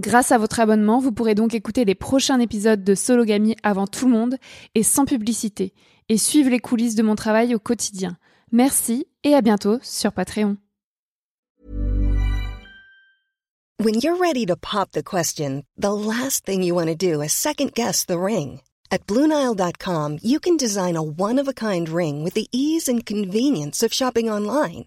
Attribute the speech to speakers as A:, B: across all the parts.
A: Grâce à votre abonnement, vous pourrez donc écouter les prochains épisodes de Sologamy avant tout le monde et sans publicité, et suivre les coulisses de mon travail au quotidien. Merci et à bientôt sur Patreon.
B: When you're ready to pop the question, the last thing you want to do is second guess the ring. At Bluenile.com, you can design a one-of-a-kind ring with the ease and convenience of shopping online.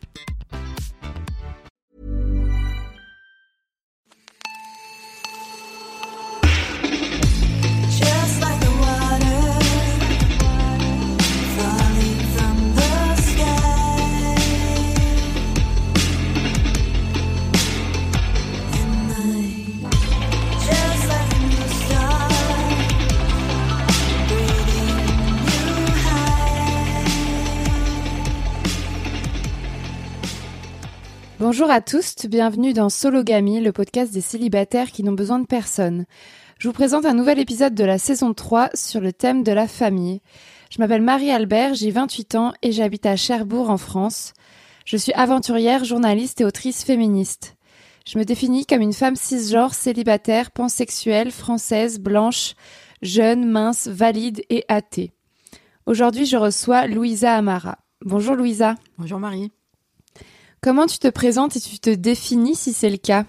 A: Bonjour à tous, bienvenue dans Sologamy, le podcast des célibataires qui n'ont besoin de personne. Je vous présente un nouvel épisode de la saison 3 sur le thème de la famille. Je m'appelle Marie-Albert, j'ai 28 ans et j'habite à Cherbourg en France. Je suis aventurière, journaliste et autrice féministe. Je me définis comme une femme cisgenre, célibataire, pansexuelle, française, blanche, jeune, mince, valide et athée. Aujourd'hui, je reçois Louisa Amara. Bonjour Louisa.
C: Bonjour Marie.
A: Comment tu te présentes et tu te définis si c'est le cas?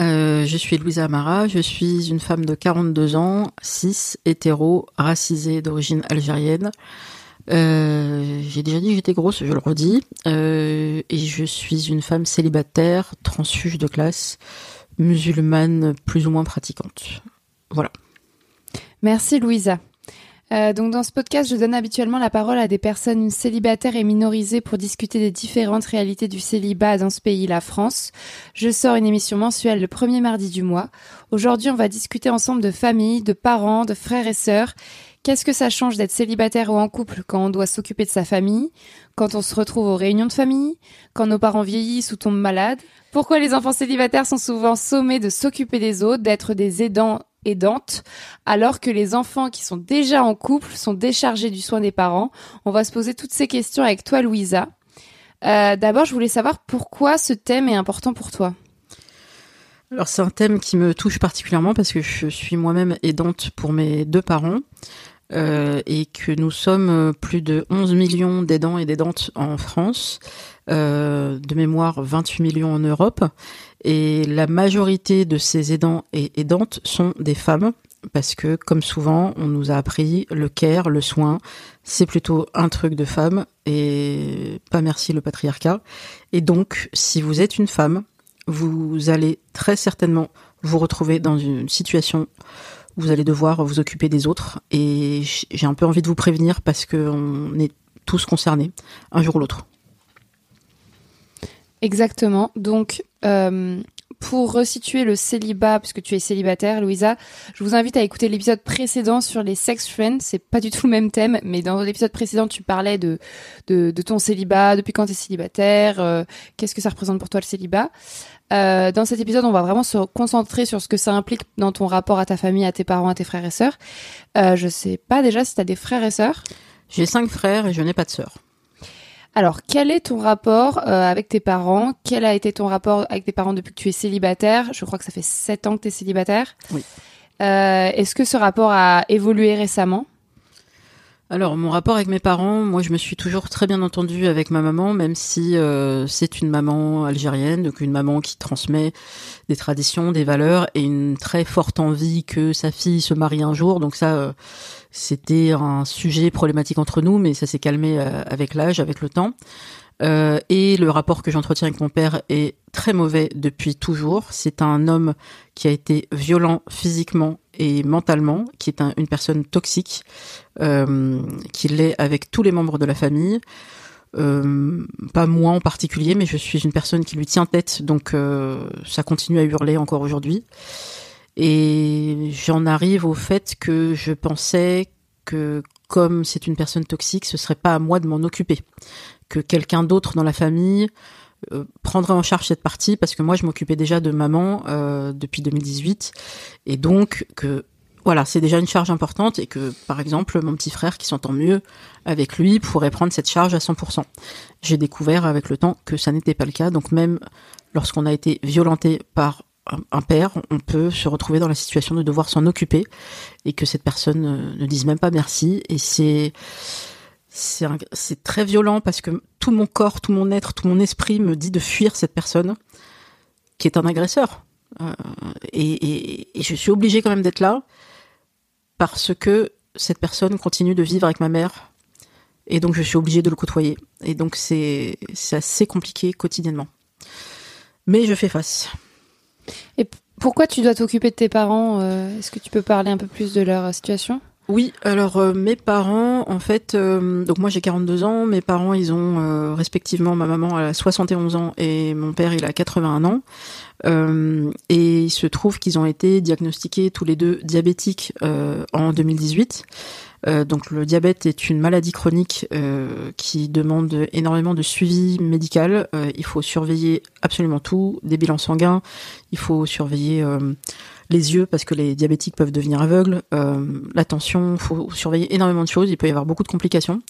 C: Euh, je suis Louisa Amara, je suis une femme de 42 ans, cis, hétéro, racisée d'origine algérienne. Euh, J'ai déjà dit que j'étais grosse, je le redis. Euh, et je suis une femme célibataire, transfuge de classe, musulmane plus ou moins pratiquante. Voilà.
A: Merci Louisa. Euh, donc dans ce podcast, je donne habituellement la parole à des personnes célibataires et minorisées pour discuter des différentes réalités du célibat dans ce pays, la France. Je sors une émission mensuelle le premier mardi du mois. Aujourd'hui, on va discuter ensemble de famille, de parents, de frères et sœurs. Qu'est-ce que ça change d'être célibataire ou en couple quand on doit s'occuper de sa famille, quand on se retrouve aux réunions de famille, quand nos parents vieillissent ou tombent malades? Pourquoi les enfants célibataires sont souvent sommés de s'occuper des autres, d'être des aidants aidantes, alors que les enfants qui sont déjà en couple sont déchargés du soin des parents. On va se poser toutes ces questions avec toi, Louisa. Euh, D'abord, je voulais savoir pourquoi ce thème est important pour toi.
C: Alors c'est un thème qui me touche particulièrement parce que je suis moi-même aidante pour mes deux parents. euh, et que nous sommes plus de 11 millions d'aidants et d'aidantes en France, de mémoire 28 millions en Europe, et la majorité de ces aidants et aidantes sont des femmes, parce que, comme souvent, on nous a appris le care, le soin, c'est plutôt un truc de femme et pas merci le patriarcat. Et donc, si vous êtes une femme, vous allez très certainement vous retrouver dans une situation où vous allez devoir vous occuper des autres. Et j'ai un peu envie de vous prévenir parce que on est tous concernés, un jour ou l'autre.
A: Exactement. Donc, euh, pour resituer le célibat, puisque tu es célibataire, Louisa, je vous invite à écouter l'épisode précédent sur les sex friends. C'est pas du tout le même thème, mais dans l'épisode précédent, tu parlais de, de, de ton célibat, depuis quand tu es célibataire, euh, qu'est-ce que ça représente pour toi le célibat. Euh, dans cet épisode, on va vraiment se concentrer sur ce que ça implique dans ton rapport à ta famille, à tes parents, à tes frères et sœurs. Euh, je sais pas déjà si tu as des frères et sœurs.
C: J'ai cinq frères et je n'ai pas de sœur.
A: Alors, quel est ton rapport euh, avec tes parents? Quel a été ton rapport avec tes parents depuis que tu es célibataire? Je crois que ça fait sept ans que tu es célibataire.
C: Oui.
A: Euh, Est-ce que ce rapport a évolué récemment?
C: Alors, mon rapport avec mes parents, moi, je me suis toujours très bien entendue avec ma maman, même si euh, c'est une maman algérienne, donc une maman qui transmet des traditions, des valeurs et une très forte envie que sa fille se marie un jour. Donc ça, euh, c'était un sujet problématique entre nous, mais ça s'est calmé euh, avec l'âge, avec le temps. Euh, et le rapport que j'entretiens avec mon père est très mauvais depuis toujours. C'est un homme qui a été violent physiquement et mentalement, qui est un- une personne toxique, euh, qui l'est avec tous les membres de la famille. Euh, pas moi en particulier, mais je suis une personne qui lui tient tête, donc ça continue à hurler encore aujourd'hui. Et j'en arrive au fait que je pensais que comme c'est une personne toxique, ce serait pas à moi de m'en occuper, que quelqu'un d'autre dans la famille euh, prendrait en charge cette partie, parce que moi je m'occupais déjà de maman euh, depuis 2018, et donc que voilà, c'est déjà une charge importante et que, par exemple, mon petit frère qui s'entend mieux avec lui pourrait prendre cette charge à 100%. J'ai découvert avec le temps que ça n'était pas le cas. Donc même lorsqu'on a été violenté par un- père, on peut se retrouver dans la situation de devoir s'en occuper et que cette personne euh, ne dise même pas merci. Et c'est c'est très violent parce que tout mon corps, tout mon être, tout mon esprit me dit de fuir cette personne qui est un agresseur. Euh, et, et- je suis obligée quand même d'être là parce que cette personne continue de vivre avec ma mère et donc je suis obligée de le côtoyer. Et donc c'est assez compliqué quotidiennement. Mais je fais face.
A: Pourquoi tu dois t'occuper de tes parents euh, Est-ce que tu peux parler un peu plus de leur euh, situation?
C: Oui, alors euh, mes parents, en fait, donc moi j'ai 42 ans, mes parents ils ont respectivement ma maman elle a 71 ans et mon père il a 81 ans. Et il se trouve qu'ils ont été diagnostiqués tous les deux diabétiques en 2018. Euh, donc le diabète est une maladie chronique euh, qui demande énormément de suivi médical. Euh, il faut surveiller absolument tout, des bilans sanguins. Il faut surveiller les yeux parce que les diabétiques peuvent devenir aveugles. Euh, la faut surveiller énormément de choses. Il peut y avoir beaucoup de complications.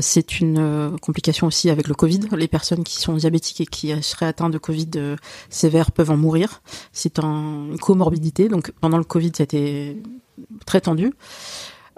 C: C'est une complication aussi avec le Covid. Les personnes qui sont diabétiques et qui seraient atteintes de Covid sévère peuvent en mourir. C'est un, une comorbidité. Donc pendant le Covid, été très tendu.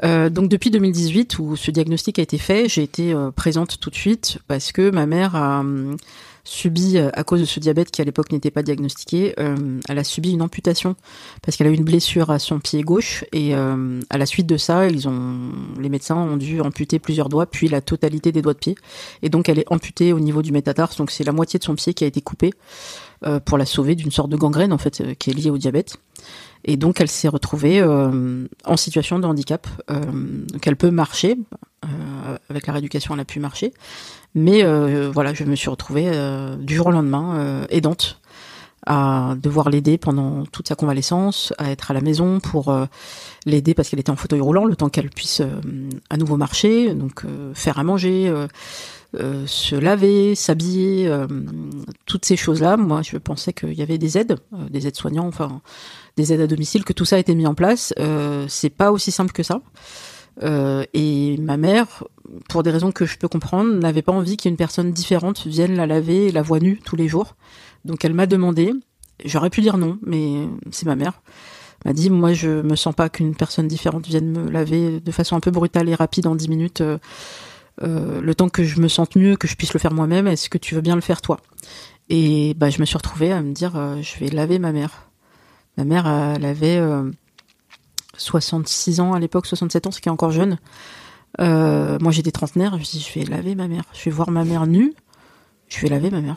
C: Euh, donc depuis 2018 où ce diagnostic a été fait, j'ai été euh, présente tout de suite parce que ma mère a hum, subi euh, à cause de ce diabète qui à l'époque n'était pas diagnostiqué, euh, elle a subi une amputation parce qu'elle a eu une blessure à son pied gauche et euh, à la suite de ça, ils ont les médecins ont dû amputer plusieurs doigts puis la totalité des doigts de pied et donc elle est amputée au niveau du métatarse donc c'est la moitié de son pied qui a été coupée euh, pour la sauver d'une sorte de gangrène en fait qui est liée au diabète. Et donc elle s'est retrouvée euh, en situation de handicap. Euh, donc elle peut marcher, euh, avec la rééducation elle a pu marcher, mais euh, voilà, je me suis retrouvée du jour au lendemain aidante à devoir l'aider pendant toute sa convalescence, à être à la maison pour l'aider parce qu'elle était en fauteuil roulant le temps qu'elle puisse euh, à nouveau marcher, donc euh, faire à manger, euh, se laver, s'habiller, euh, toutes ces choses-là. Moi, je pensais qu'il y avait des aides, euh, des aides soignants, enfin des aides à domicile, que tout ça a été mis en place. Euh, c'est pas aussi simple que ça. Euh, et ma mère, pour des raisons que je peux comprendre, n'avait pas envie qu'une personne différente vienne la laver et la voie nue tous les jours. Donc elle m'a demandé, j'aurais pu dire non, mais c'est ma mère, m'a dit moi je me sens pas qu'une personne différente vienne me laver de façon un peu brutale et rapide en 10 minutes. Euh, le temps que je me sente mieux, que je puisse le faire moi-même, est-ce que tu veux bien le faire toi? Et bah je me suis retrouvée à me dire euh, je vais laver ma mère. Ma mère, elle avait euh, 66 ans à l'époque, 67 ans, ce qui est encore jeune. Euh, moi, j'étais trentenaire. Je me suis dit, je vais laver ma mère. Je vais voir ma mère nue. Je vais laver ma mère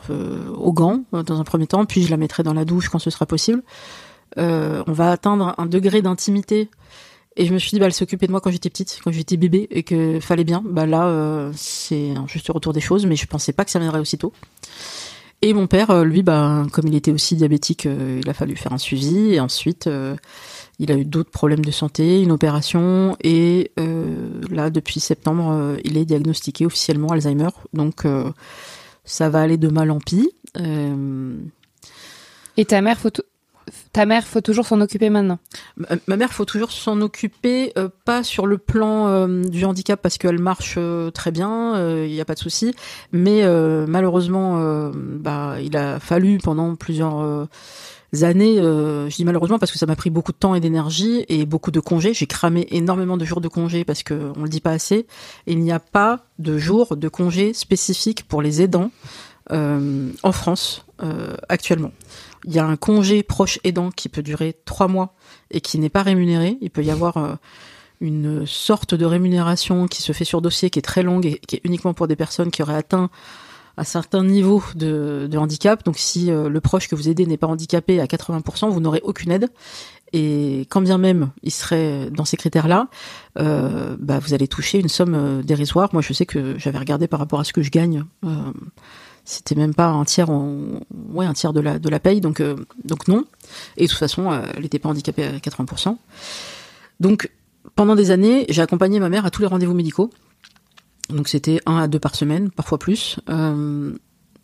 C: au gant dans un premier temps, puis je la mettrai dans la douche quand ce sera possible. On va atteindre un degré d'intimité. Et je me suis dit, bah, elle s'occupait de moi quand j'étais petite, quand j'étais bébé, et que fallait bien. Bah là, euh, c'est juste retour des choses, mais je pensais pas que ça viendrait aussitôt. Et mon père, euh, lui, bah, comme il était aussi diabétique, euh, il a fallu faire un suivi. Et ensuite, euh, il a eu d'autres problèmes de santé, une opération. Et là, depuis septembre, il est diagnostiqué officiellement Alzheimer. Donc, ça va aller de mal en pis.
A: Et ta mère, faut, ta mère, faut toujours s'en occuper maintenant.
C: Ma, mère, faut toujours s'en occuper, euh, pas sur le plan euh, du handicap parce qu'elle marche euh, très bien, il n'y a pas de souci, mais malheureusement, bah, il a fallu pendant plusieurs années, je dis malheureusement parce que ça m'a pris beaucoup de temps et d'énergie et beaucoup de congés. J'ai cramé énormément de jours de congés parce que on le dit pas assez. Il n'y a pas de jours de congés spécifiques pour les aidants en France actuellement. Il y a un congé proche aidant qui peut durer trois mois et qui n'est pas rémunéré. Il peut y avoir euh, une sorte de rémunération qui se fait sur dossier, qui est très longue et qui est uniquement pour des personnes qui auraient atteint un certain niveau de, handicap. Donc si euh, le proche que vous aidez n'est pas handicapé à 80%, vous n'aurez aucune aide. Et quand bien même il serait dans ces critères-là, euh, bah, vous allez toucher une somme dérisoire. Moi, je sais que j'avais regardé par rapport à ce que je gagne. C'était même pas un tiers, en, ouais, un tiers de la de la paye, donc euh, donc non. Et de toute façon, euh, elle n'était pas handicapée à 80%. Donc pendant des années, j'ai accompagné ma mère à tous les rendez-vous médicaux. Donc c'était un à deux par semaine, parfois plus. Euh,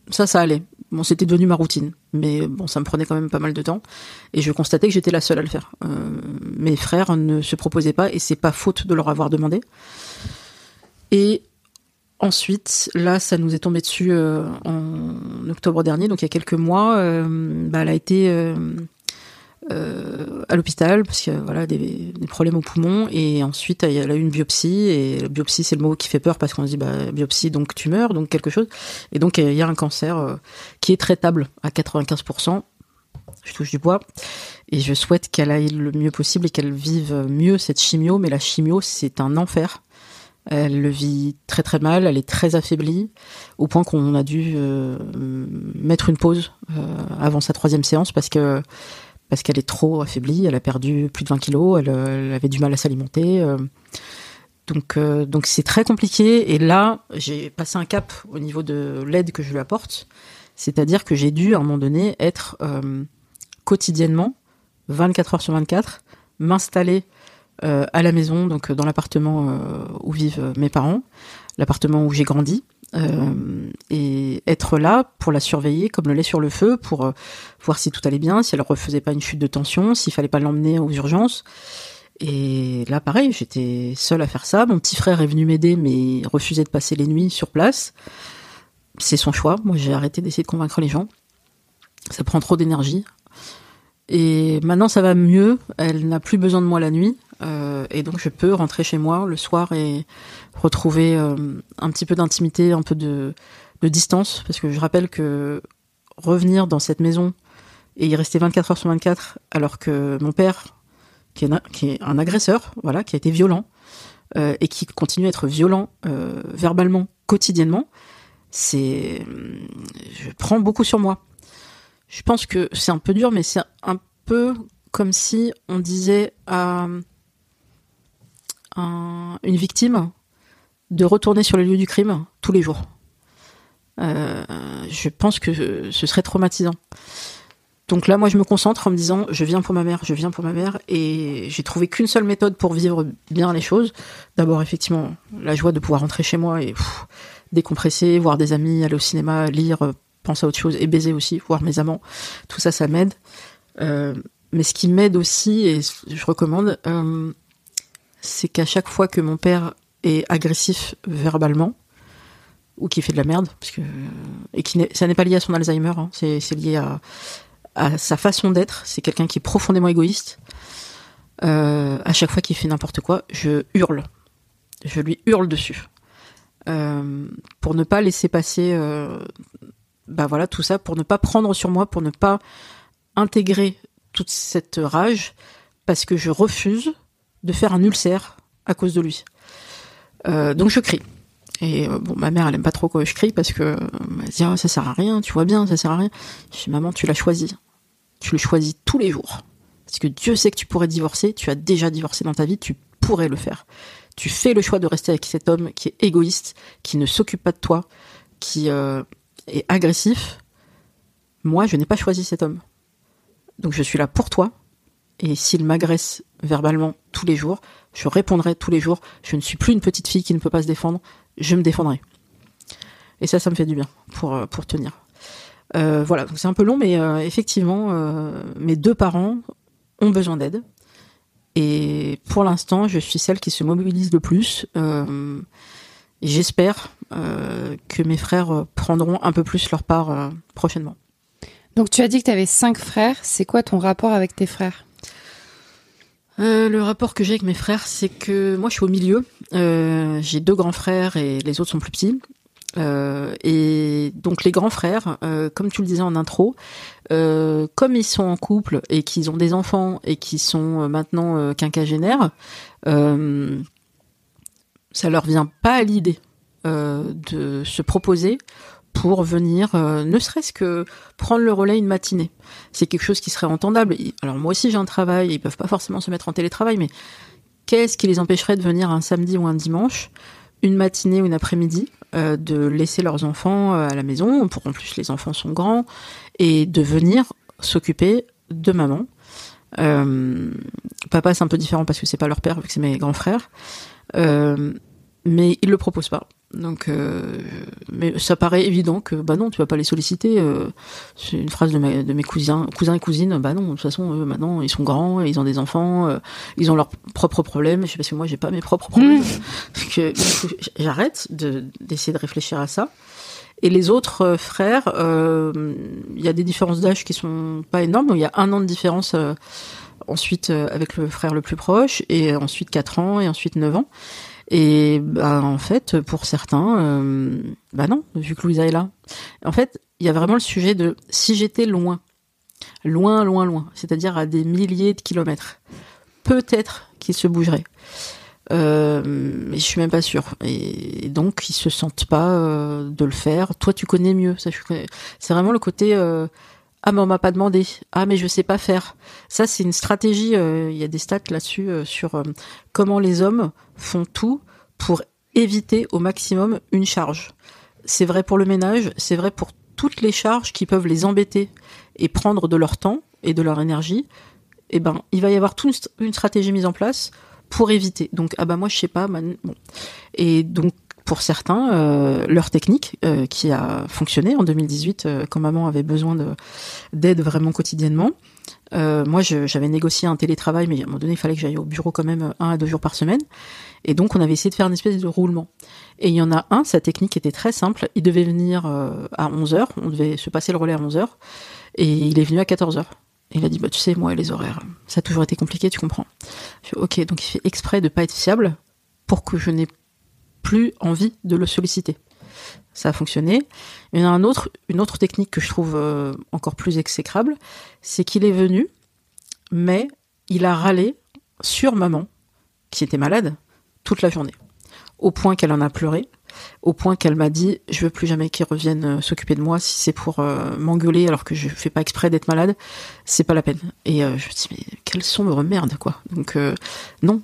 C: ça, ça allait. Bon, c'était devenu ma routine, mais bon, ça me prenait quand même pas mal de temps. Et je constatais que j'étais la seule à le faire. Euh, mes frères ne se proposaient pas, et c'est pas faute de leur avoir demandé. Et ensuite, là, ça nous est tombé dessus euh, en octobre dernier, donc il y a quelques mois. euh, bah, elle a été euh, à l'hôpital parce que voilà des, des problèmes au poumon et ensuite elle a eu une biopsie et la biopsie c'est le mot qui fait peur parce qu'on dit bah biopsie donc tumeur donc quelque chose et donc il y a un cancer qui est traitable à 95%. Je touche du bois et je souhaite qu'elle aille le mieux possible et qu'elle vive mieux cette chimio mais la chimio c'est un enfer. Elle le vit très très mal, elle est très affaiblie, au point qu'on a dû euh, mettre une pause euh, avant sa troisième séance parce que parce qu'elle est trop affaiblie, elle a perdu plus de 20 kilos, elle, avait du mal à s'alimenter. euh. donc donc c'est très compliqué. Et là, j'ai passé un cap au niveau de l'aide que je lui apporte, c'est-à-dire que j'ai dû à un moment donné être quotidiennement, 24 heures sur 24, m'installer à la maison, donc euh, dans l'appartement euh, où vivent euh, mes parents, l'appartement où j'ai grandi, euh, et être là pour la surveiller comme le lait sur le feu, pour euh, voir si tout allait bien, si elle refaisait pas une chute de tension, s'il fallait pas l'emmener aux urgences. Et là, pareil, j'étais seule à faire ça. Mon petit frère est venu m'aider, mais il refusait de passer les nuits sur place. C'est son choix. Moi, j'ai arrêté d'essayer de convaincre les gens. Ça prend trop d'énergie. Et maintenant, ça va mieux. Elle n'a plus besoin de moi la nuit. Euh, et donc, je peux rentrer chez moi le soir et retrouver euh, un petit peu d'intimité, un peu de, distance. Parce que je rappelle que revenir dans cette maison et y rester 24 heures sur 24, alors que mon père, qui est un, qui est un agresseur, voilà, qui a été violent, euh, et qui continue à être violent verbalement, quotidiennement, c'est. Je prends beaucoup sur moi. Je pense que c'est un peu dur, mais c'est un peu comme si on disait à un- une victime de retourner sur le lieu du crime tous les jours. Euh, je pense que ce serait traumatisant. Donc là, moi, je me concentre en me disant, je viens pour ma mère, je viens pour ma mère, et j'ai trouvé qu'une seule méthode pour vivre bien les choses. D'abord, effectivement, la joie de pouvoir rentrer chez moi et décompresser, voir des amis, aller au cinéma, lire, penser à autre chose, et baiser aussi, voir mes amants. Tout ça, ça m'aide. Euh, mais ce qui m'aide aussi, et je recommande, euh, c'est qu'à chaque fois que mon père est agressif verbalement, ou qui fait de la merde, parce que et qui ça n'est pas lié à son Alzheimer, hein, c'est lié à, sa façon d'être. C'est quelqu'un qui est profondément égoïste. Euh, à chaque fois qu'il fait n'importe quoi, je hurle, je lui hurle dessus, Euh, pour ne pas laisser passer, euh, bah voilà tout ça, pour ne pas prendre sur moi, pour ne pas intégrer toute cette rage, parce que je refuse de faire un ulcère à cause de lui. Euh, donc je crie. Et euh, bon, ma mère, elle aime pas trop quand je crie parce que euh, elle dit ah, ça sert à rien, tu vois bien, ça sert à rien. Je dis maman, tu l'as choisi. Tu le choisis tous les jours. Parce que Dieu sait que tu pourrais divorcer, tu as déjà divorcé dans ta vie, tu pourrais le faire. Tu fais le choix de rester avec cet homme qui est égoïste, qui ne s'occupe pas de toi, qui est agressif. Moi, je n'ai pas choisi cet homme. Donc je suis là pour toi. Et s'il m'agresse verbalement tous les jours, je répondrai tous les jours. Je ne suis plus une petite fille qui ne peut pas se défendre. Je me défendrai. Et ça, ça me fait du bien pour, euh, pour tenir. Euh, voilà, donc c'est un peu long, mais euh, effectivement, mes deux parents ont besoin d'aide. Et pour l'instant, je suis celle qui se mobilise le plus. J'espère que mes frères prendront un peu plus leur part prochainement.
A: Donc tu as dit que tu avais cinq frères. C'est quoi ton rapport avec tes frères?
C: Euh, le rapport que j'ai avec mes frères, c'est que moi je suis au milieu. Euh, j'ai deux grands frères et les autres sont plus petits. Euh, et donc les grands frères, comme tu le disais en intro, comme ils sont en couple et qu'ils ont des enfants et qu'ils sont maintenant quinquagénaires, ça leur vient pas à l'idée de se proposer pour venir, euh, ne serait-ce que prendre le relais une matinée. C'est quelque chose qui serait entendable. Alors moi aussi j'ai un travail, ils peuvent pas forcément se mettre en télétravail, mais qu'est-ce qui les empêcherait de venir un samedi ou un dimanche, une matinée ou une après-midi, euh, de laisser leurs enfants euh, à la maison, pour en plus les enfants sont grands, et de venir s'occuper de maman. Papa c'est un peu différent parce que c'est pas leur père vu que c'est mes grands frères, mais ils le proposent pas. Donc, euh, mais ça paraît évident que bah non, tu vas pas les solliciter. euh, c'est une phrase de, ma- de mes cousins, cousins et cousines. Bah non, de toute façon, eux, maintenant ils sont grands, ils ont des enfants, euh, ils ont leurs propres problèmes. Je sais parce que moi j'ai pas mes propres problèmes. il faut que j'arrête de d'essayer de réfléchir à ça. Et les autres euh, frères, euh, il y a des différences d'âge qui sont pas énormes. Il y a un an de différence. euh, ensuite avec le frère le plus proche, et ensuite 4 ans, et ensuite 9 ans. Et bah, en fait, pour certains, euh, bah non, vu que Louisa est là. En fait, il y a vraiment le sujet de si j'étais loin, loin, loin, loin, c'est-à-dire à des milliers de kilomètres, peut-être qu'il se bougerait. Euh, mais je suis même pas sûre. Et donc, ils se sentent pas euh, de le faire. Toi, tu connais mieux. Ça, je connais. C'est vraiment le côté. Ah, mais on m'a pas demandé. Ah, mais je sais pas faire. Ça, c'est une stratégie. euh, Il y a des stats là-dessus euh, sur euh, comment les hommes font tout pour éviter au maximum une charge. C'est vrai pour le ménage, c'est vrai pour toutes les charges qui peuvent les embêter et prendre de leur temps et de leur énergie. Eh ben, il va y avoir toute une st- une stratégie mise en place pour éviter. Donc, ah bah moi je sais pas. Bon. Et donc pour certains, euh, leur technique euh, qui a fonctionné en 2018 euh, quand maman avait besoin de d'aide vraiment quotidiennement. Moi, j'avais négocié un télétravail, mais à un moment donné, il fallait que j'aille au bureau quand même un à deux jours par semaine. Et donc, on avait essayé de faire une espèce de roulement. Et il y en a un, sa technique était très simple. Il devait venir à 11 heures. On devait se passer le relais à 11 heures. Et il est venu à 14 heures. Et il a dit, bah, tu sais, moi, les horaires, ça a toujours été compliqué, tu comprends. Ok, donc il fait exprès de pas être fiable pour que je n'ai plus envie de le solliciter. Ça a fonctionné. Il y en a une autre technique que je trouve euh, encore plus exécrable, c'est qu'il est venu, mais il a râlé sur maman, qui était malade, toute la journée. Au point qu'elle en a pleuré, au point qu'elle m'a dit Je veux plus jamais qu'il revienne euh, s'occuper de moi si c'est pour euh, m'engueuler alors que je fais pas exprès d'être malade, c'est pas la peine. Et je me dis Mais quelle sombre merde, quoi? Donc, non.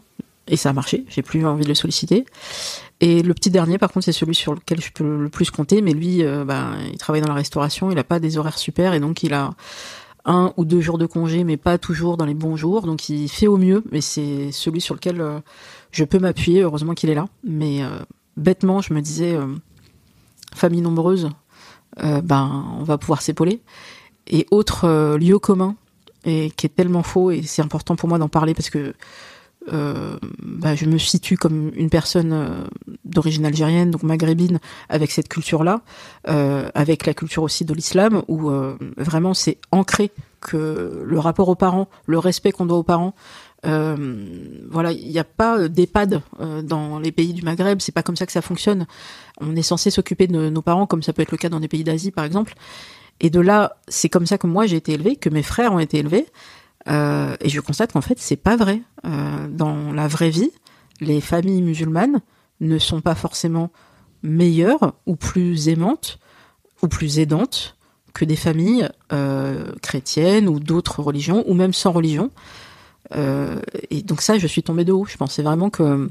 C: Et ça a marché, j'ai plus envie de le solliciter. Et le petit dernier, par contre, c'est celui sur lequel je peux le plus compter, mais lui, euh, bah, il travaille dans la restauration, il a pas des horaires super, et donc il a un ou deux jours de congé, mais pas toujours dans les bons jours. Donc il fait au mieux, mais c'est celui sur lequel euh, je peux m'appuyer. Heureusement qu'il est là. Mais euh, bêtement, je me disais, famille nombreuse, ben on va pouvoir s'épauler. Et autre lieu commun, et qui est tellement faux, et c'est important pour moi d'en parler parce que euh, bah, je me situe comme une personne euh, d'origine algérienne, donc maghrébine, avec cette culture-là, euh, avec la culture aussi de l'islam, où euh, vraiment c'est ancré que le rapport aux parents, le respect qu'on doit aux parents, voilà, il n'y a pas d'EHPAD dans les pays du Maghreb, c'est pas comme ça que ça fonctionne. On est censé s'occuper de nos parents, comme ça peut être le cas dans des pays d'Asie, par exemple. Et de là, c'est comme ça que moi j'ai été élevée, que mes frères ont été élevés. Euh, et je constate qu'en fait, c'est pas vrai. Euh, dans la vraie vie, les familles musulmanes ne sont pas forcément meilleures ou plus aimantes ou plus aidantes que des familles euh, chrétiennes ou d'autres religions ou même sans religion. Et donc ça, je suis tombée de haut. Je pensais vraiment que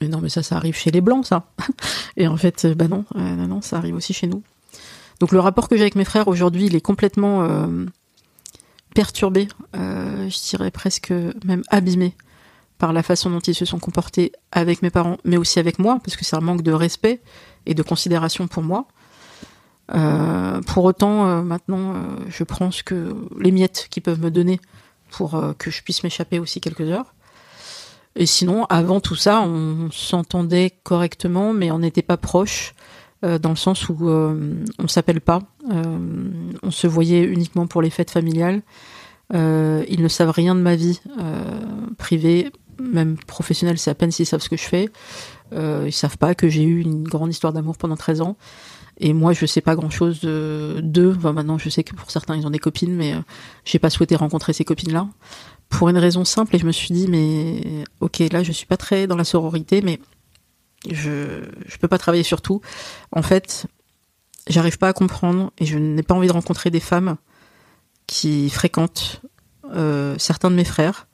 C: mais non, mais ça, ça arrive chez les blancs, ça. Et en fait, bah non, non, ça arrive aussi chez nous. Donc le rapport que j'ai avec mes frères aujourd'hui, il est complètement perturbé, euh, je dirais presque même abîmé par la façon dont ils se sont comportés avec mes parents, mais aussi avec moi, parce que c'est un manque de respect et de considération pour moi. Euh, pour autant, euh, maintenant, je prends ce que les miettes qu'ils peuvent me donner pour que je puisse m'échapper aussi quelques heures. Et sinon, avant tout ça, on s'entendait correctement, mais on n'était pas proches, euh, dans le sens où euh, on s'appelle pas. Euh, on se voyait uniquement pour les fêtes familiales. Euh, ils ne savent rien de ma vie privée, même professionnelle, c'est à peine s'ils savent ce que je fais. Ils savent pas que j'ai eu une grande histoire d'amour pendant 13 ans. Et moi, je sais pas grand chose d'eux. Maintenant, je sais que pour certains, ils ont des copines, mais j'ai pas souhaité rencontrer ces copines-là. Pour une raison simple, et je me suis dit, mais ok, là, je suis pas très dans la sororité, mais je, je peux pas travailler sur tout. En fait, j'arrive pas à comprendre et je n'ai pas envie de rencontrer des femmes qui fréquentent euh, certains de mes frères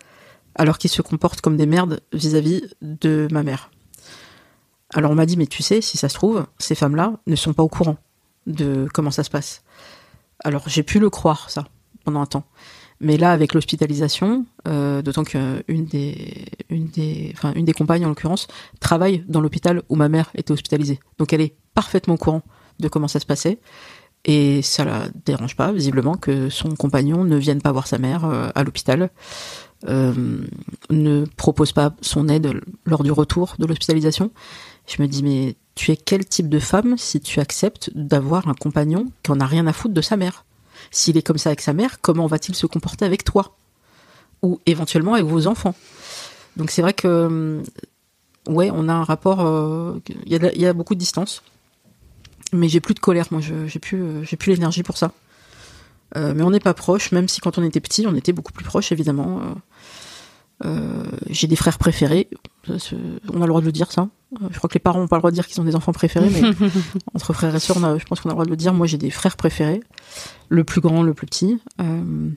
C: alors qu'ils se comportent comme des merdes vis-à-vis de ma mère. Alors on m'a dit, mais tu sais, si ça se trouve, ces femmes-là ne sont pas au courant de comment ça se passe. Alors j'ai pu le croire, ça, pendant un temps. Mais là, avec l'hospitalisation, euh, d'autant qu'une des, une des, enfin une des compagnes en l'occurrence travaille dans l'hôpital où ma mère était hospitalisée. Donc elle est parfaitement au courant de comment ça se passait. Et ça la dérange pas, visiblement, que son compagnon ne vienne pas voir sa mère euh, à l'hôpital, euh, ne propose pas son aide lors du retour de l'hospitalisation. Je me dis, mais tu es quel type de femme si tu acceptes d'avoir un compagnon qui en a rien à foutre de sa mère? S'il est comme ça avec sa mère, comment va-t-il se comporter avec toi Ou éventuellement avec vos enfants? Donc c'est vrai que, euh, ouais, on a un rapport, euh, il y, a beaucoup de distance. Mais j'ai plus de colère moi j'ai plus euh, j'ai plus l'énergie pour ça. Mais on n'est pas proches même si quand on était petit on était beaucoup plus proches évidemment. J'ai des frères préférés on a le droit de le dire ça Euh, je crois que les parents ont pas le droit de dire qu'ils ont des enfants préférés mais entre frères et sœurs on a- je pense qu'on a le droit de le dire moi j'ai des frères préférés le plus grand le plus petit Euh,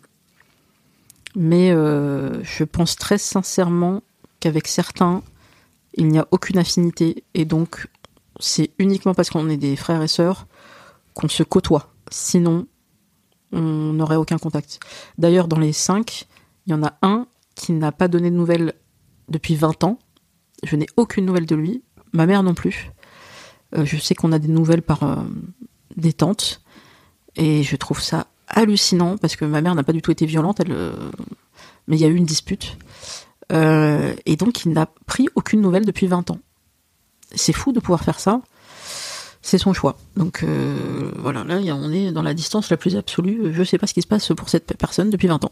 C: mais euh, je pense très sincèrement qu'avec certains il n'y a aucune affinité et donc c'est uniquement parce qu'on est des frères et sœurs qu'on se côtoie. Sinon, on n'aurait aucun contact. D'ailleurs, dans les cinq, il y en a un qui n'a pas donné de nouvelles depuis 20 ans. Je n'ai aucune nouvelle de lui. Ma mère non plus. Euh, je sais qu'on a des nouvelles par euh, des tantes. Et je trouve ça hallucinant parce que ma mère n'a pas du tout été violente. Euh, mais il y a eu une dispute. Euh, et donc, il n'a pris aucune nouvelle depuis 20 ans c'est fou de pouvoir faire ça. C'est son choix. Donc voilà, là on est dans la distance la plus absolue. Je sais pas ce qui se passe pour cette personne depuis 20 ans.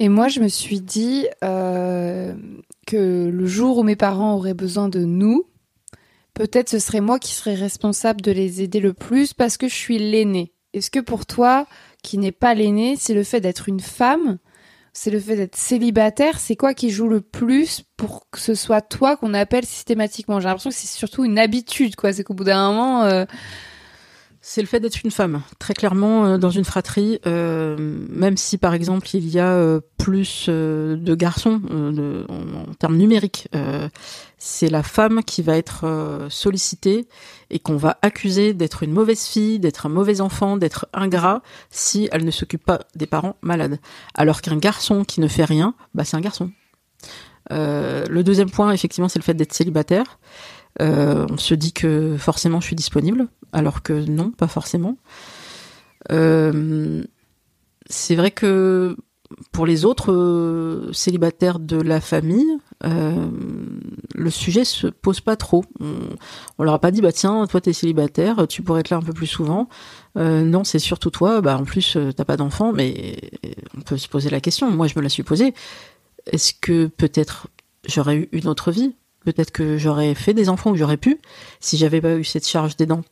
A: Et moi, je me suis dit euh, que le jour où mes parents auraient besoin de nous, peut-être ce serait moi qui serais responsable de les aider le plus parce que je suis l'aînée. Est-ce que pour toi, qui n'est pas l'aînée, c'est le fait d'être une femme, c'est le fait d'être célibataire, c'est quoi qui joue le plus pour que ce soit toi qu'on appelle systématiquement? J'ai l'impression que c'est surtout une habitude, quoi. C'est qu'au bout d'un moment, euh,
C: C'est le fait d'être une femme. Très clairement, euh, dans une fratrie, euh, même si par exemple il y a euh, plus de garçons en, termes numériques, c'est la femme qui va être sollicitée et qu'on va accuser d'être une mauvaise fille, d'être un mauvais enfant, d'être ingrat si elle ne s'occupe pas des parents malades. Alors qu'un garçon qui ne fait rien, bah c'est un garçon. Le deuxième point, effectivement, c'est le fait d'être célibataire. On se dit que forcément je suis disponible, alors que non, pas forcément. Euh, c'est vrai que pour les autres euh, célibataires de la famille, euh, le sujet se pose pas trop. On, on leur a pas dit bah tiens toi t'es célibataire, tu pourrais être là un peu plus souvent. Non c'est surtout toi. Bah en plus t'as pas d'enfant, mais on peut se poser la question. Moi je me la suis posée. Est-ce que peut-être j'aurais eu une autre vie? Peut-être que j'aurais fait des enfants ou j'aurais pu si j'avais pas eu cette charge d'aidant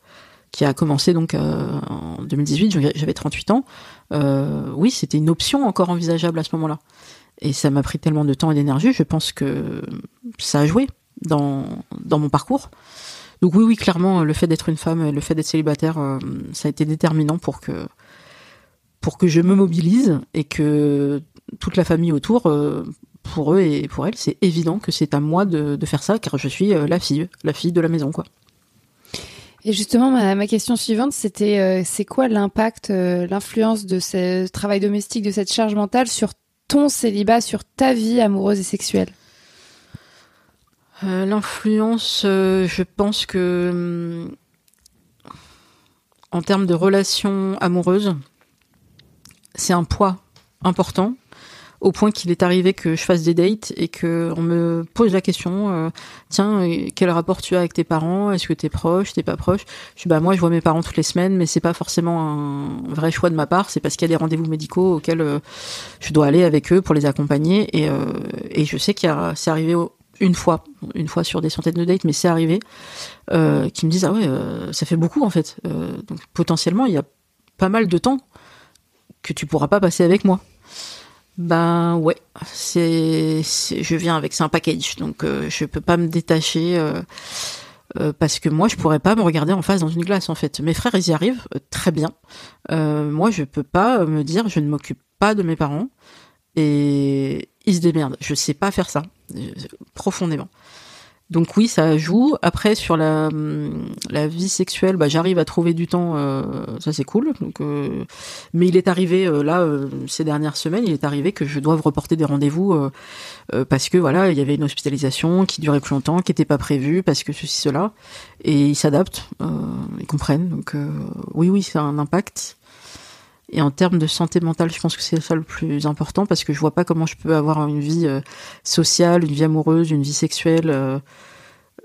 C: qui a commencé donc euh, en 2018, j'avais- j'avais 38 ans. Euh, oui, c'était une option encore envisageable à ce moment-là. Et ça m'a pris tellement de temps et d'énergie, je pense que ça a joué dans, dans mon parcours. Donc oui, oui, clairement, le fait d'être une femme, et le fait d'être célibataire, euh, ça a été déterminant pour que pour que je me mobilise et que toute la famille autour, euh, pour eux et pour elles, c'est évident que c'est à moi de, de faire ça, car je suis euh, la fille, la fille de la maison, quoi.
A: Et justement, ma, question suivante, c'était euh, c'est quoi l'impact, euh, l'influence de ce travail domestique, de cette charge mentale sur ton célibat, sur ta vie amoureuse et sexuelle?
C: Euh, L'influence, je pense que hum, en termes de relations amoureuses, c'est un poids important au point qu'il est arrivé que je fasse des dates et que on me pose la question euh, tiens quel rapport tu as avec tes parents? Est-ce que t'es proche? T'es pas proche? Je dis bah moi je vois mes parents toutes les semaines mais c'est pas forcément un vrai choix de ma part. C'est parce qu'il y a des rendez-vous médicaux auxquels euh, je dois aller avec eux pour les accompagner. Et euh, et je sais qu'il a c'est arrivé une fois une fois sur des centaines de dates mais c'est arrivé qui me disent ah ouais ça fait beaucoup en fait. Donc potentiellement il y a pas mal de temps que tu pourras pas passer avec moi ben ouais, c'est, je viens avec c'est un package, donc euh, je peux pas me détacher euh, euh, parce que moi je pourrais pas me regarder en face dans une glace en fait. Mes frères ils y arrivent euh, très bien. Moi je peux pas me dire je ne m'occupe pas de mes parents et ils se démerdent. Je sais pas faire ça profondément. Donc oui, ça joue. Après sur la hum, la vie sexuelle, bah j'arrive à trouver du temps, euh, ça c'est cool. Donc euh, mais il est arrivé euh, là ces dernières semaines, il est arrivé que je doive reporter des rendez-vous parce que voilà, il y avait une hospitalisation qui durait plus longtemps, qui n'était pas prévue parce que ceci cela, et ils s'adaptent, ils comprennent. Donc oui oui, ça a un impact. Et en termes de santé mentale, je pense que c'est ça le plus important parce que je vois pas comment je peux avoir une vie euh, sociale, une vie amoureuse, une vie sexuelle. euh,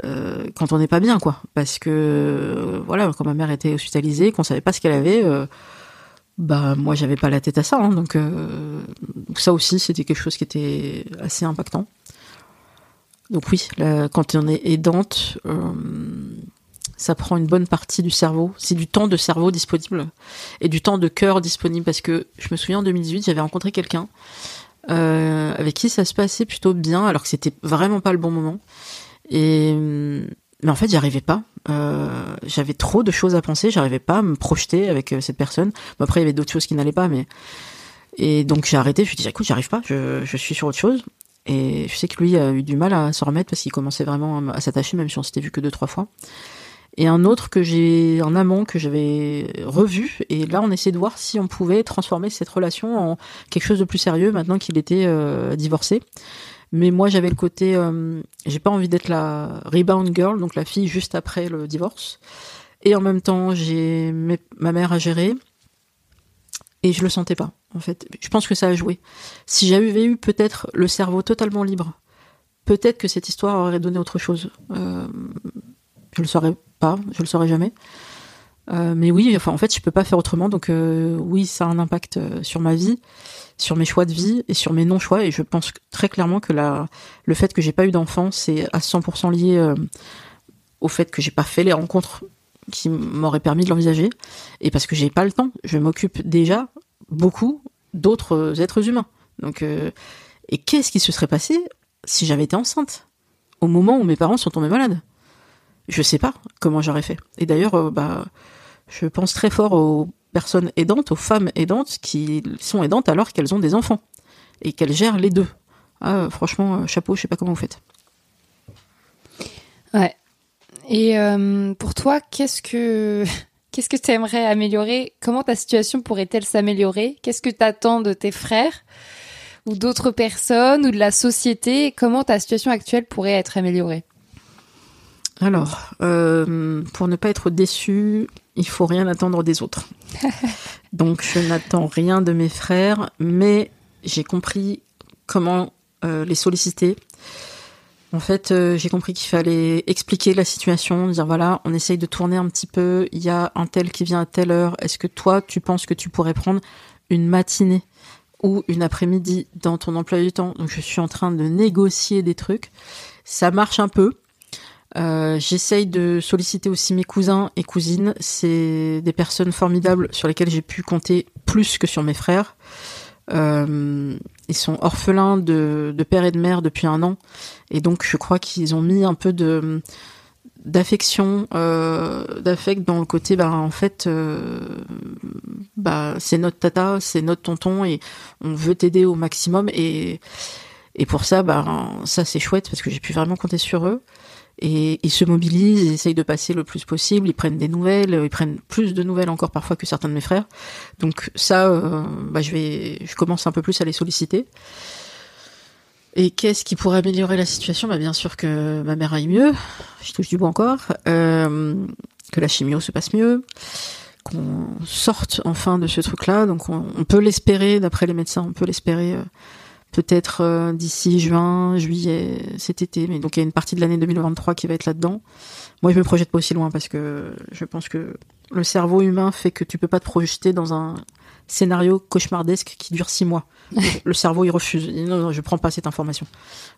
C: euh, quand on n'est pas bien quoi parce que voilà quand ma mère était hospitalisée qu'on savait pas ce qu'elle avait bah moi j'avais pas la tête à ça hein, donc, ça aussi c'était quelque chose qui était assez impactant donc oui quand on est aidante ça prend une bonne partie du cerveau c'est du temps de cerveau disponible et du temps de cœur disponible parce que je me souviens en 2018 j'avais rencontré quelqu'un euh, avec qui ça se passait plutôt bien alors que c'était vraiment pas le bon moment et mais en fait, j'y arrivais pas. Euh, j'avais trop de choses à penser. J'arrivais pas à me projeter avec euh, cette personne. Après, il y avait d'autres choses qui n'allaient pas, mais et donc j'ai arrêté. Je me suis dit, écoute, j'y arrive pas. Je, je suis sur autre chose. Et je sais que lui a eu du mal à se remettre parce qu'il commençait vraiment à s'attacher, même si on s'était vu que deux trois fois. Et un autre que j'ai, un amant que j'avais revu. Et là, on essayait de voir si on pouvait transformer cette relation en quelque chose de plus sérieux maintenant qu'il était euh, divorcé. Mais moi, j'avais le côté, euh, j'ai pas envie d'être la rebound girl, donc la fille juste après le divorce. Et en même temps, j'ai ma mère à gérer. Et je le sentais pas, en fait. Je pense que ça a joué. Si j'avais eu peut-être le cerveau totalement libre, peut-être que cette histoire aurait donné autre chose. Euh, je le saurais pas, je le saurais jamais. Euh, mais oui, enfin, en fait, je peux pas faire autrement. Donc, euh, oui, ça a un impact euh, sur ma vie, sur mes choix de vie et sur mes non-choix. Et je pense très clairement que la, le fait que j'ai pas eu d'enfant, c'est à 100% lié au fait que j'ai pas fait les rencontres qui m'auraient permis de l'envisager. Et parce que j'ai pas le temps. Je m'occupe déjà beaucoup d'autres êtres humains. Donc, et qu'est-ce qui se serait passé si j'avais été enceinte au moment où mes parents sont tombés malades? Je sais pas comment j'aurais fait. Et d'ailleurs, euh, bah, Je pense très fort aux personnes aidantes, aux femmes aidantes qui sont aidantes alors qu'elles ont des enfants et qu'elles gèrent les deux. Ah, franchement, euh, chapeau, je sais pas comment vous faites.
A: Ouais. Et euh, pour toi, qu'est-ce que qu'est-ce que tu aimerais améliorer? Comment ta situation pourrait-elle s'améliorer? Qu'est-ce que tu attends de tes frères ou d'autres personnes ou de la société? Comment ta situation actuelle pourrait être améliorée?
C: Alors, euh, pour ne pas être déçu, il faut rien attendre des autres. Donc, je n'attends rien de mes frères, mais j'ai compris comment euh, les solliciter. En fait, euh, j'ai compris qu'il fallait expliquer la situation, dire voilà, on essaye de tourner un petit peu, il y a un tel qui vient à telle heure, est-ce que toi, tu penses que tu pourrais prendre une matinée ou une après-midi dans ton emploi du temps? Donc, je suis en train de négocier des trucs. Ça marche un peu. Euh, J'essaye de solliciter aussi mes cousins et cousines. C'est des personnes formidables sur lesquelles j'ai pu compter plus que sur mes frères. Euh, ils sont orphelins de, père et de mère depuis un an, et donc je crois qu'ils ont mis un peu d'affection, euh, d'affect dans le côté, bah en fait, bah c'est notre tata, c'est notre tonton, et on veut t'aider au maximum, et et pour ça, bah ça c'est chouette parce que j'ai pu vraiment compter sur eux. Et ils se mobilisent, ils essayent de passer le plus possible, ils prennent des nouvelles, ils prennent plus de nouvelles encore parfois que certains de mes frères. Donc ça, euh, bah, je vais, je commence un peu plus à les solliciter. Et qu'est-ce qui pourrait améliorer la situation? Bah, Bien sûr que ma mère aille mieux, je touche du bois encore, euh, que la chimio se passe mieux, qu'on sorte enfin de ce truc-là. Donc on, peut l'espérer, d'après les médecins, on peut l'espérer euh, peut-être euh, d'ici juin, juillet, cet été. Mais donc il y a une partie de l'année 2023 qui va être là-dedans. Moi, je me projette pas aussi loin parce que je pense que le cerveau humain fait que tu peux pas te projeter dans un scénario cauchemardesque qui dure six mois. le cerveau, il refuse. Il dit, non, non, je prends pas cette information.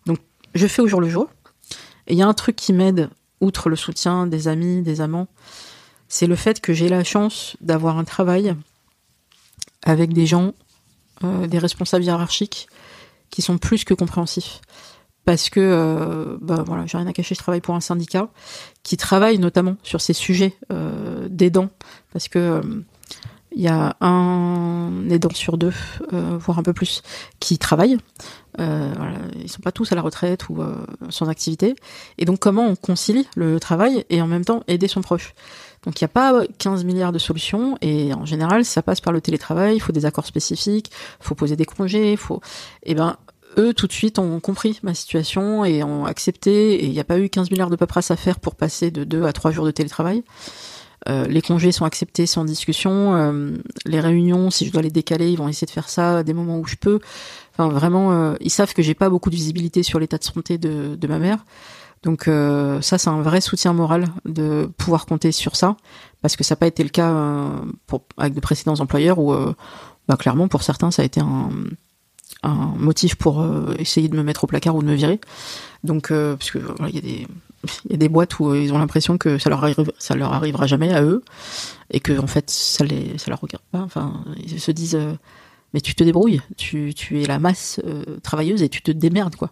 C: Donc, je fais au jour le jour. Et il y a un truc qui m'aide, outre le soutien des amis, des amants, c'est le fait que j'ai la chance d'avoir un travail avec des gens, euh, des responsables hiérarchiques, qui sont plus que compréhensifs. Parce que, euh, bah voilà, j'ai rien à cacher, je travaille pour un syndicat qui travaille notamment sur ces sujets euh, d'aidants. Parce que euh, il y a un aidant sur deux, euh, voire un peu plus, qui travaille. Euh, voilà, ils sont pas tous à la retraite ou euh, sans activité. Et donc, comment on concilie le travail et en même temps aider son proche? Donc, il n'y a pas 15 milliards de solutions et en général, ça passe par le télétravail. Il faut des accords spécifiques, il faut poser des congés, faut. Et ben, eux, tout de suite, ont compris ma situation et ont accepté. Et il n'y a pas eu 15 milliards de paperasse à faire pour passer de 2 à 3 jours de télétravail. Euh, les congés sont acceptés sans discussion. Euh, les réunions, si je dois les décaler, ils vont essayer de faire ça à des moments où je peux. Enfin, vraiment, euh, ils savent que j'ai pas beaucoup de visibilité sur l'état de santé de, de ma mère. Donc euh, ça, c'est un vrai soutien moral de pouvoir compter sur ça, parce que ça n'a pas été le cas euh, pour, avec de précédents employeurs où, bah, clairement, pour certains, ça a été un, un motif pour euh, essayer de me mettre au placard ou de me virer. Donc, euh, parce que il y a des y a des boîtes où euh, ils ont l'impression que ça leur ça leur arrivera jamais à eux et que en fait ça les ça leur regarde pas. Enfin, ils se disent mais tu te débrouilles, tu tu es la masse travailleuse et tu te démerdes quoi.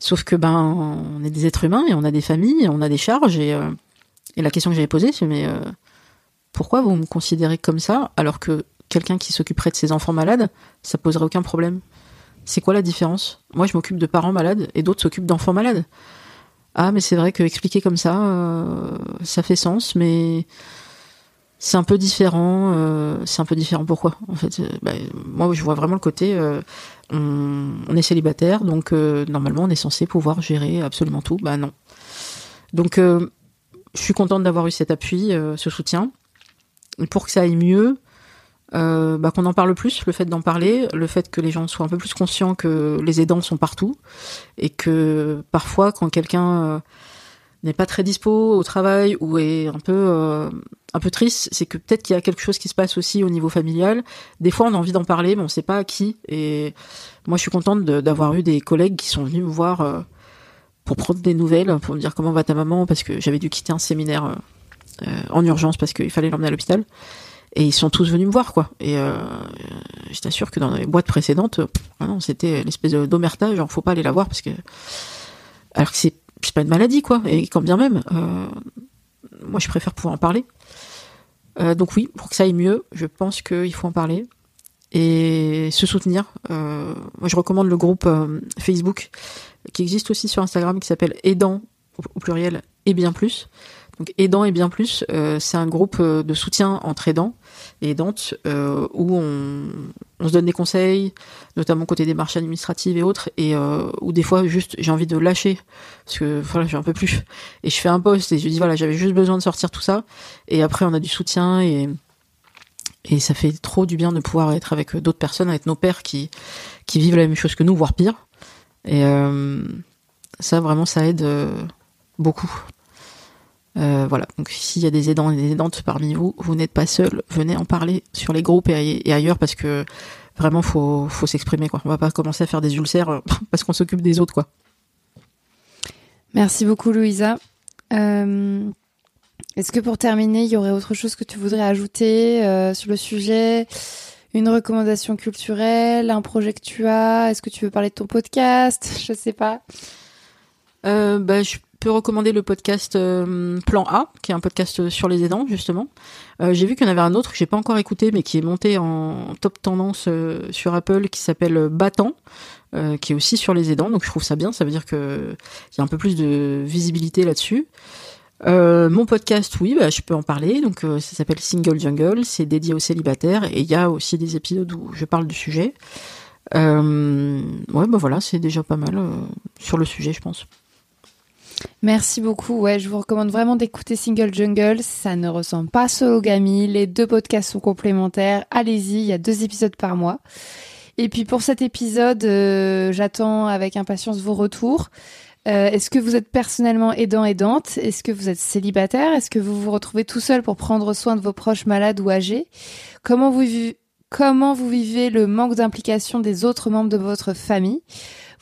C: Sauf que ben on est des êtres humains et on a des familles, on a des charges et et la question que j'avais posée c'est mais pourquoi vous me considérez comme ça alors que quelqu'un qui s'occuperait de ses enfants malades, ça poserait aucun problème? C'est quoi la différence? Moi, je m'occupe de parents malades et d'autres s'occupent d'enfants malades. Ah, mais c'est vrai que expliquer comme ça, euh, ça fait sens, mais c'est un peu différent. euh, c'est un peu différent. Pourquoi En fait, euh, bah, moi, je vois vraiment le côté. on, est célibataire, donc normalement, on est censé pouvoir gérer absolument tout. Bah non. Donc, je suis contente d'avoir eu cet appui, ce soutien. Pour que ça aille mieux, euh, bah, qu'on en parle plus, le fait d'en parler, le fait que les gens soient un peu plus conscients que les aidants sont partout et que parfois quand quelqu'un euh, n'est pas très dispo au travail ou est un peu euh, un peu triste, c'est que peut-être qu'il y a quelque chose qui se passe aussi au niveau familial. Des fois, on a envie d'en parler, mais on sait pas à qui. Et moi, je suis contente d'avoir eu des collègues qui sont venus me voir euh, pour prendre des nouvelles, pour me dire comment va ta maman, parce que j'avais dû quitter un séminaire euh, en urgence parce qu'il fallait l'emmener à l'hôpital. Et ils sont tous venus me voir, quoi. Et euh, je t'assure que dans les boîtes précédentes, ah non, c'était l'espèce d'omerta, genre faut pas aller la voir parce que alors que c'est pas une maladie, quoi. Et quand bien même, euh, moi je préfère pouvoir en parler. Euh, donc oui, pour que ça aille mieux, je pense qu'il faut en parler et se soutenir. Moi, je recommande le groupe Facebook qui existe aussi sur Instagram qui s'appelle Aidant au pluriel et bien plus. Donc Aidant et bien plus, euh, c'est un groupe euh, de soutien entre aidants et aidantes euh, où on, se donne des conseils, notamment côté démarches administratives et autres, et où des fois juste j'ai envie de lâcher parce que voilà j'ai un peu plus et je fais un post et je dis voilà j'avais juste besoin de sortir tout ça et après on a du soutien et et ça fait trop du bien de pouvoir être avec d'autres personnes, avec nos pères qui qui vivent la même chose que nous, voire pire. Et ça vraiment ça aide beaucoup. Euh, voilà, donc s'il y a des aidants et des aidantes parmi vous, vous n'êtes pas seul, venez en parler sur les groupes et, ailleurs parce que vraiment faut faut s'exprimer quoi. On va pas commencer à faire des ulcères euh, parce qu'on s'occupe des autres quoi.
A: Merci beaucoup, Louisa. Euh, Est-ce que pour terminer, il y aurait autre chose que tu voudrais ajouter euh, sur le sujet? Une recommandation culturelle, un projet que tu as? Est-ce que tu veux parler de ton podcast? Je sais pas.
C: Euh, bah, je peux recommander le podcast euh, Plan A, qui est un podcast sur les aidants justement. Euh, j'ai vu qu'il y en avait un autre que j'ai pas encore écouté, mais qui est monté en top tendance euh, sur Apple, qui s'appelle Battant, qui est aussi sur les aidants. Donc je trouve ça bien. Ça veut dire que il y a un peu plus de visibilité là-dessus. Mon podcast, oui, bah, je peux en parler. Donc, ça s'appelle Single Jungle. C'est dédié aux célibataires et il y a aussi des épisodes où je parle du sujet. Ouais, bah voilà, c'est déjà pas mal sur le sujet, je pense.
A: Merci beaucoup. Ouais, je vous recommande vraiment d'écouter Single Jungle. Ça ne ressemble pas à Sologamy. Les deux podcasts sont complémentaires. Allez-y, il y a deux épisodes par mois. Et puis pour cet épisode, euh, j'attends avec impatience vos retours. Euh, Est-ce que vous êtes personnellement aidant aidante? Est-ce que vous êtes célibataire? Est-ce que vous vous retrouvez tout seul pour prendre soin de vos proches malades ou âgés? Comment vous Comment vous vivez le manque d'implication des autres membres de votre famille?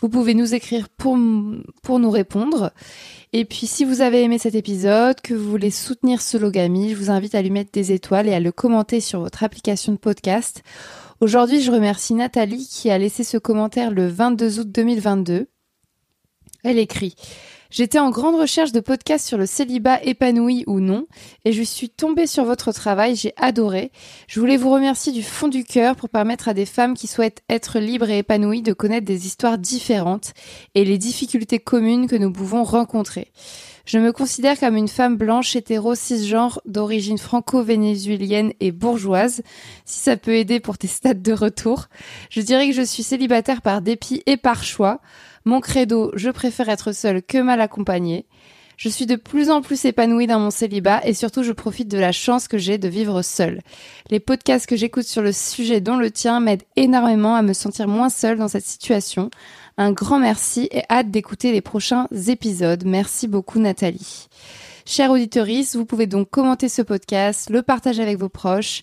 A: Vous pouvez nous écrire pour, pour nous répondre. Et puis, si vous avez aimé cet épisode, que vous voulez soutenir Sologamy, je vous invite à lui mettre des étoiles et à le commenter sur votre application de podcast. Aujourd'hui, je remercie Nathalie qui a laissé ce commentaire le 22 août 2022. Elle écrit J'étais en grande recherche de podcasts sur le célibat épanoui ou non, et je suis tombée sur votre travail, j'ai adoré. Je voulais vous remercier du fond du cœur pour permettre à des femmes qui souhaitent être libres et épanouies de connaître des histoires différentes et les difficultés communes que nous pouvons rencontrer. Je me considère comme une femme blanche, hétéro, cisgenre, d'origine franco-vénézuélienne et bourgeoise. Si ça peut aider pour tes stades de retour, je dirais que je suis célibataire par dépit et par choix. Mon credo, je préfère être seule que mal accompagnée. Je suis de plus en plus épanouie dans mon célibat et surtout je profite de la chance que j'ai de vivre seule. Les podcasts que j'écoute sur le sujet dont le tien m'aident énormément à me sentir moins seule dans cette situation. Un grand merci et hâte d'écouter les prochains épisodes. Merci beaucoup Nathalie. Chère auditorice, vous pouvez donc commenter ce podcast, le partager avec vos proches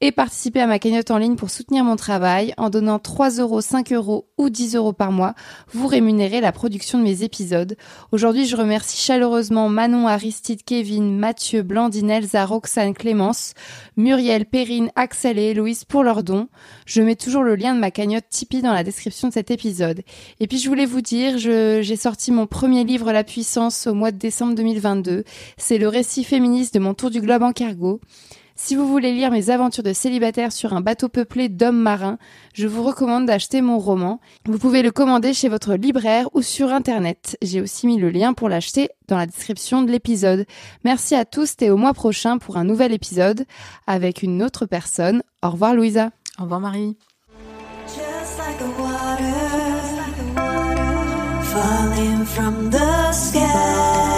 A: et participer à ma cagnotte en ligne pour soutenir mon travail en donnant 3 euros, 5 euros ou 10 euros par mois. Vous rémunérez la production de mes épisodes. Aujourd'hui, je remercie chaleureusement Manon, Aristide, Kevin, Mathieu, Blandine, Elsa, Roxane, Clémence, Muriel, Perrine, Axel et Héloïse pour leurs dons. Je mets toujours le lien de ma cagnotte Tipeee dans la description de cet épisode. Et puis je voulais vous dire, j'ai sorti mon premier livre La puissance au mois de décembre 2022. C'est le récit féministe de mon tour du globe en cargo. Si vous voulez lire mes aventures de célibataire sur un bateau peuplé d'hommes marins, je vous recommande d'acheter mon roman. Vous pouvez le commander chez votre libraire ou sur internet. J'ai aussi mis le lien pour l'acheter dans la description de l'épisode. Merci à tous et au mois prochain pour un nouvel épisode avec une autre personne. Au revoir Louisa.
C: Au revoir Marie.
D: Just like the water falling from the sky.